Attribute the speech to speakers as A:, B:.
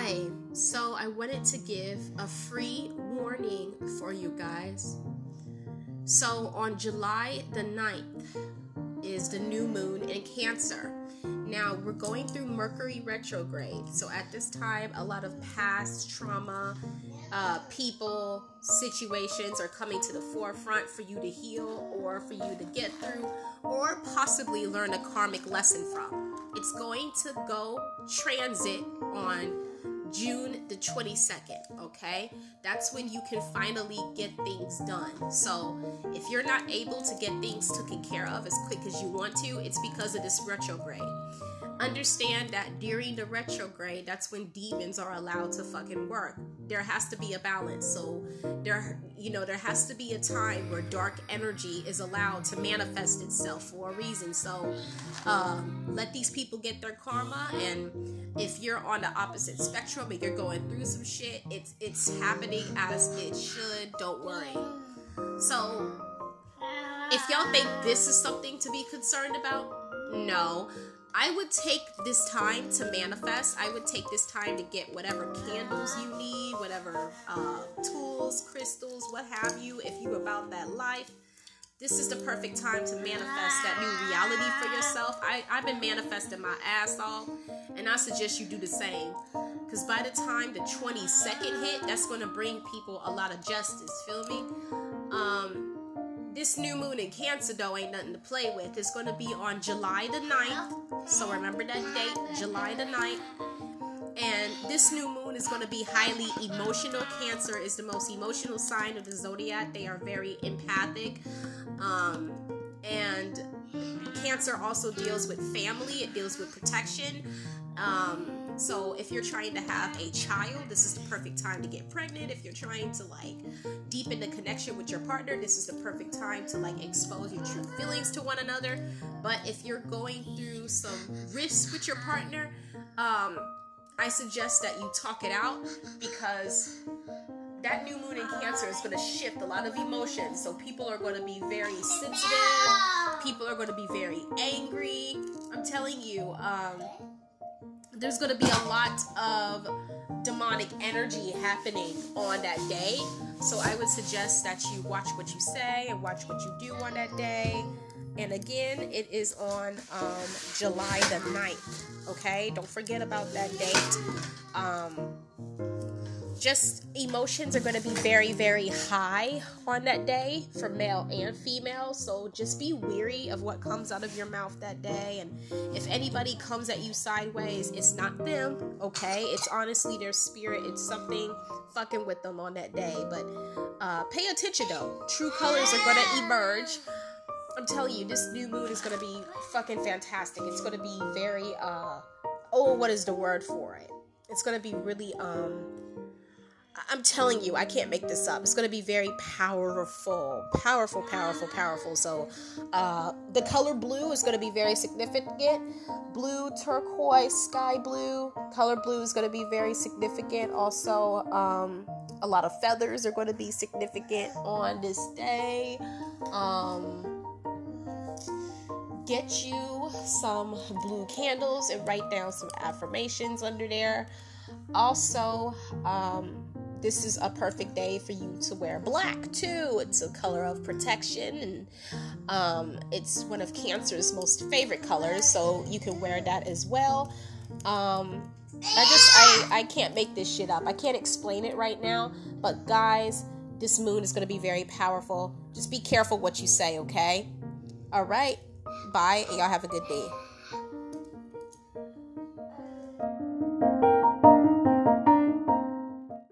A: Hi. So I wanted to give a free warning for you guys. So on July the 9th is the new moon in Cancer. Now we're going through Mercury retrograde. So at this time, a lot of past trauma, uh, people, situations are coming to the forefront for you to heal or for you to get through or possibly learn a karmic lesson from. It's going to go transit on June the 22nd, okay? That's when you can finally get things done. So, if you're not able to get things taken care of as quick as you want to, it's because of this retrograde understand that during the retrograde that's when demons are allowed to fucking work. There has to be a balance. So there you know there has to be a time where dark energy is allowed to manifest itself for a reason. So um, let these people get their karma. And if you're on the opposite spectrum and you're going through some shit it's it's happening as it should. Don't worry. So if y'all think this is something to be concerned about no I would take this time to manifest. I would take this time to get whatever candles you need, whatever uh, tools, crystals, what have you, if you're about that life. This is the perfect time to manifest that new reality for yourself. I, I've been manifesting my ass off, and I suggest you do the same. Because by the time the 22nd hit, that's going to bring people a lot of justice. Feel me? Um, this new moon in Cancer, though, ain't nothing to play with. It's going to be on July the 9th. So remember that date, July the 9th. And this new moon is going to be highly emotional. Cancer is the most emotional sign of the zodiac. They are very empathic. Um, and Cancer also deals with family, it deals with protection. Um, so if you're trying to have a child, this is the perfect time to get pregnant. If you're trying to like deepen the connection with your partner, this is the perfect time to like expose your true feelings to one another. But if you're going through some risks with your partner, um, I suggest that you talk it out because that new moon in Cancer is going to shift a lot of emotions. So people are going to be very sensitive. People are going to be very angry. I'm telling you, um, there's going to be a lot of demonic energy happening on that day. So I would suggest that you watch what you say and watch what you do on that day. And again, it is on um, July the 9th. Okay, don't forget about that date. Um, just emotions are going to be very, very high on that day for male and female. So just be weary of what comes out of your mouth that day. And if anybody comes at you sideways, it's not them, okay? It's honestly their spirit. It's something fucking with them on that day. But uh, pay attention though. True colors are going to emerge. I'm telling you, this new moon is going to be fucking fantastic. It's going to be very, uh, oh, what is the word for it? It's going to be really, um, I'm telling you, I can't make this up. It's going to be very powerful, powerful, powerful, powerful. So, uh, the color blue is going to be very significant. Blue, turquoise, sky blue. Color blue is going to be very significant. Also, um, a lot of feathers are going to be significant on this day. Um, get you some blue candles and write down some affirmations under there. Also, um, this is a perfect day for you to wear black too. It's a color of protection and um, it's one of Cancer's most favorite colors, so you can wear that as well. Um, I just I I can't make this shit up. I can't explain it right now, but guys, this moon is going to be very powerful. Just be careful what you say, okay? All right. Bye, and y'all have a good day.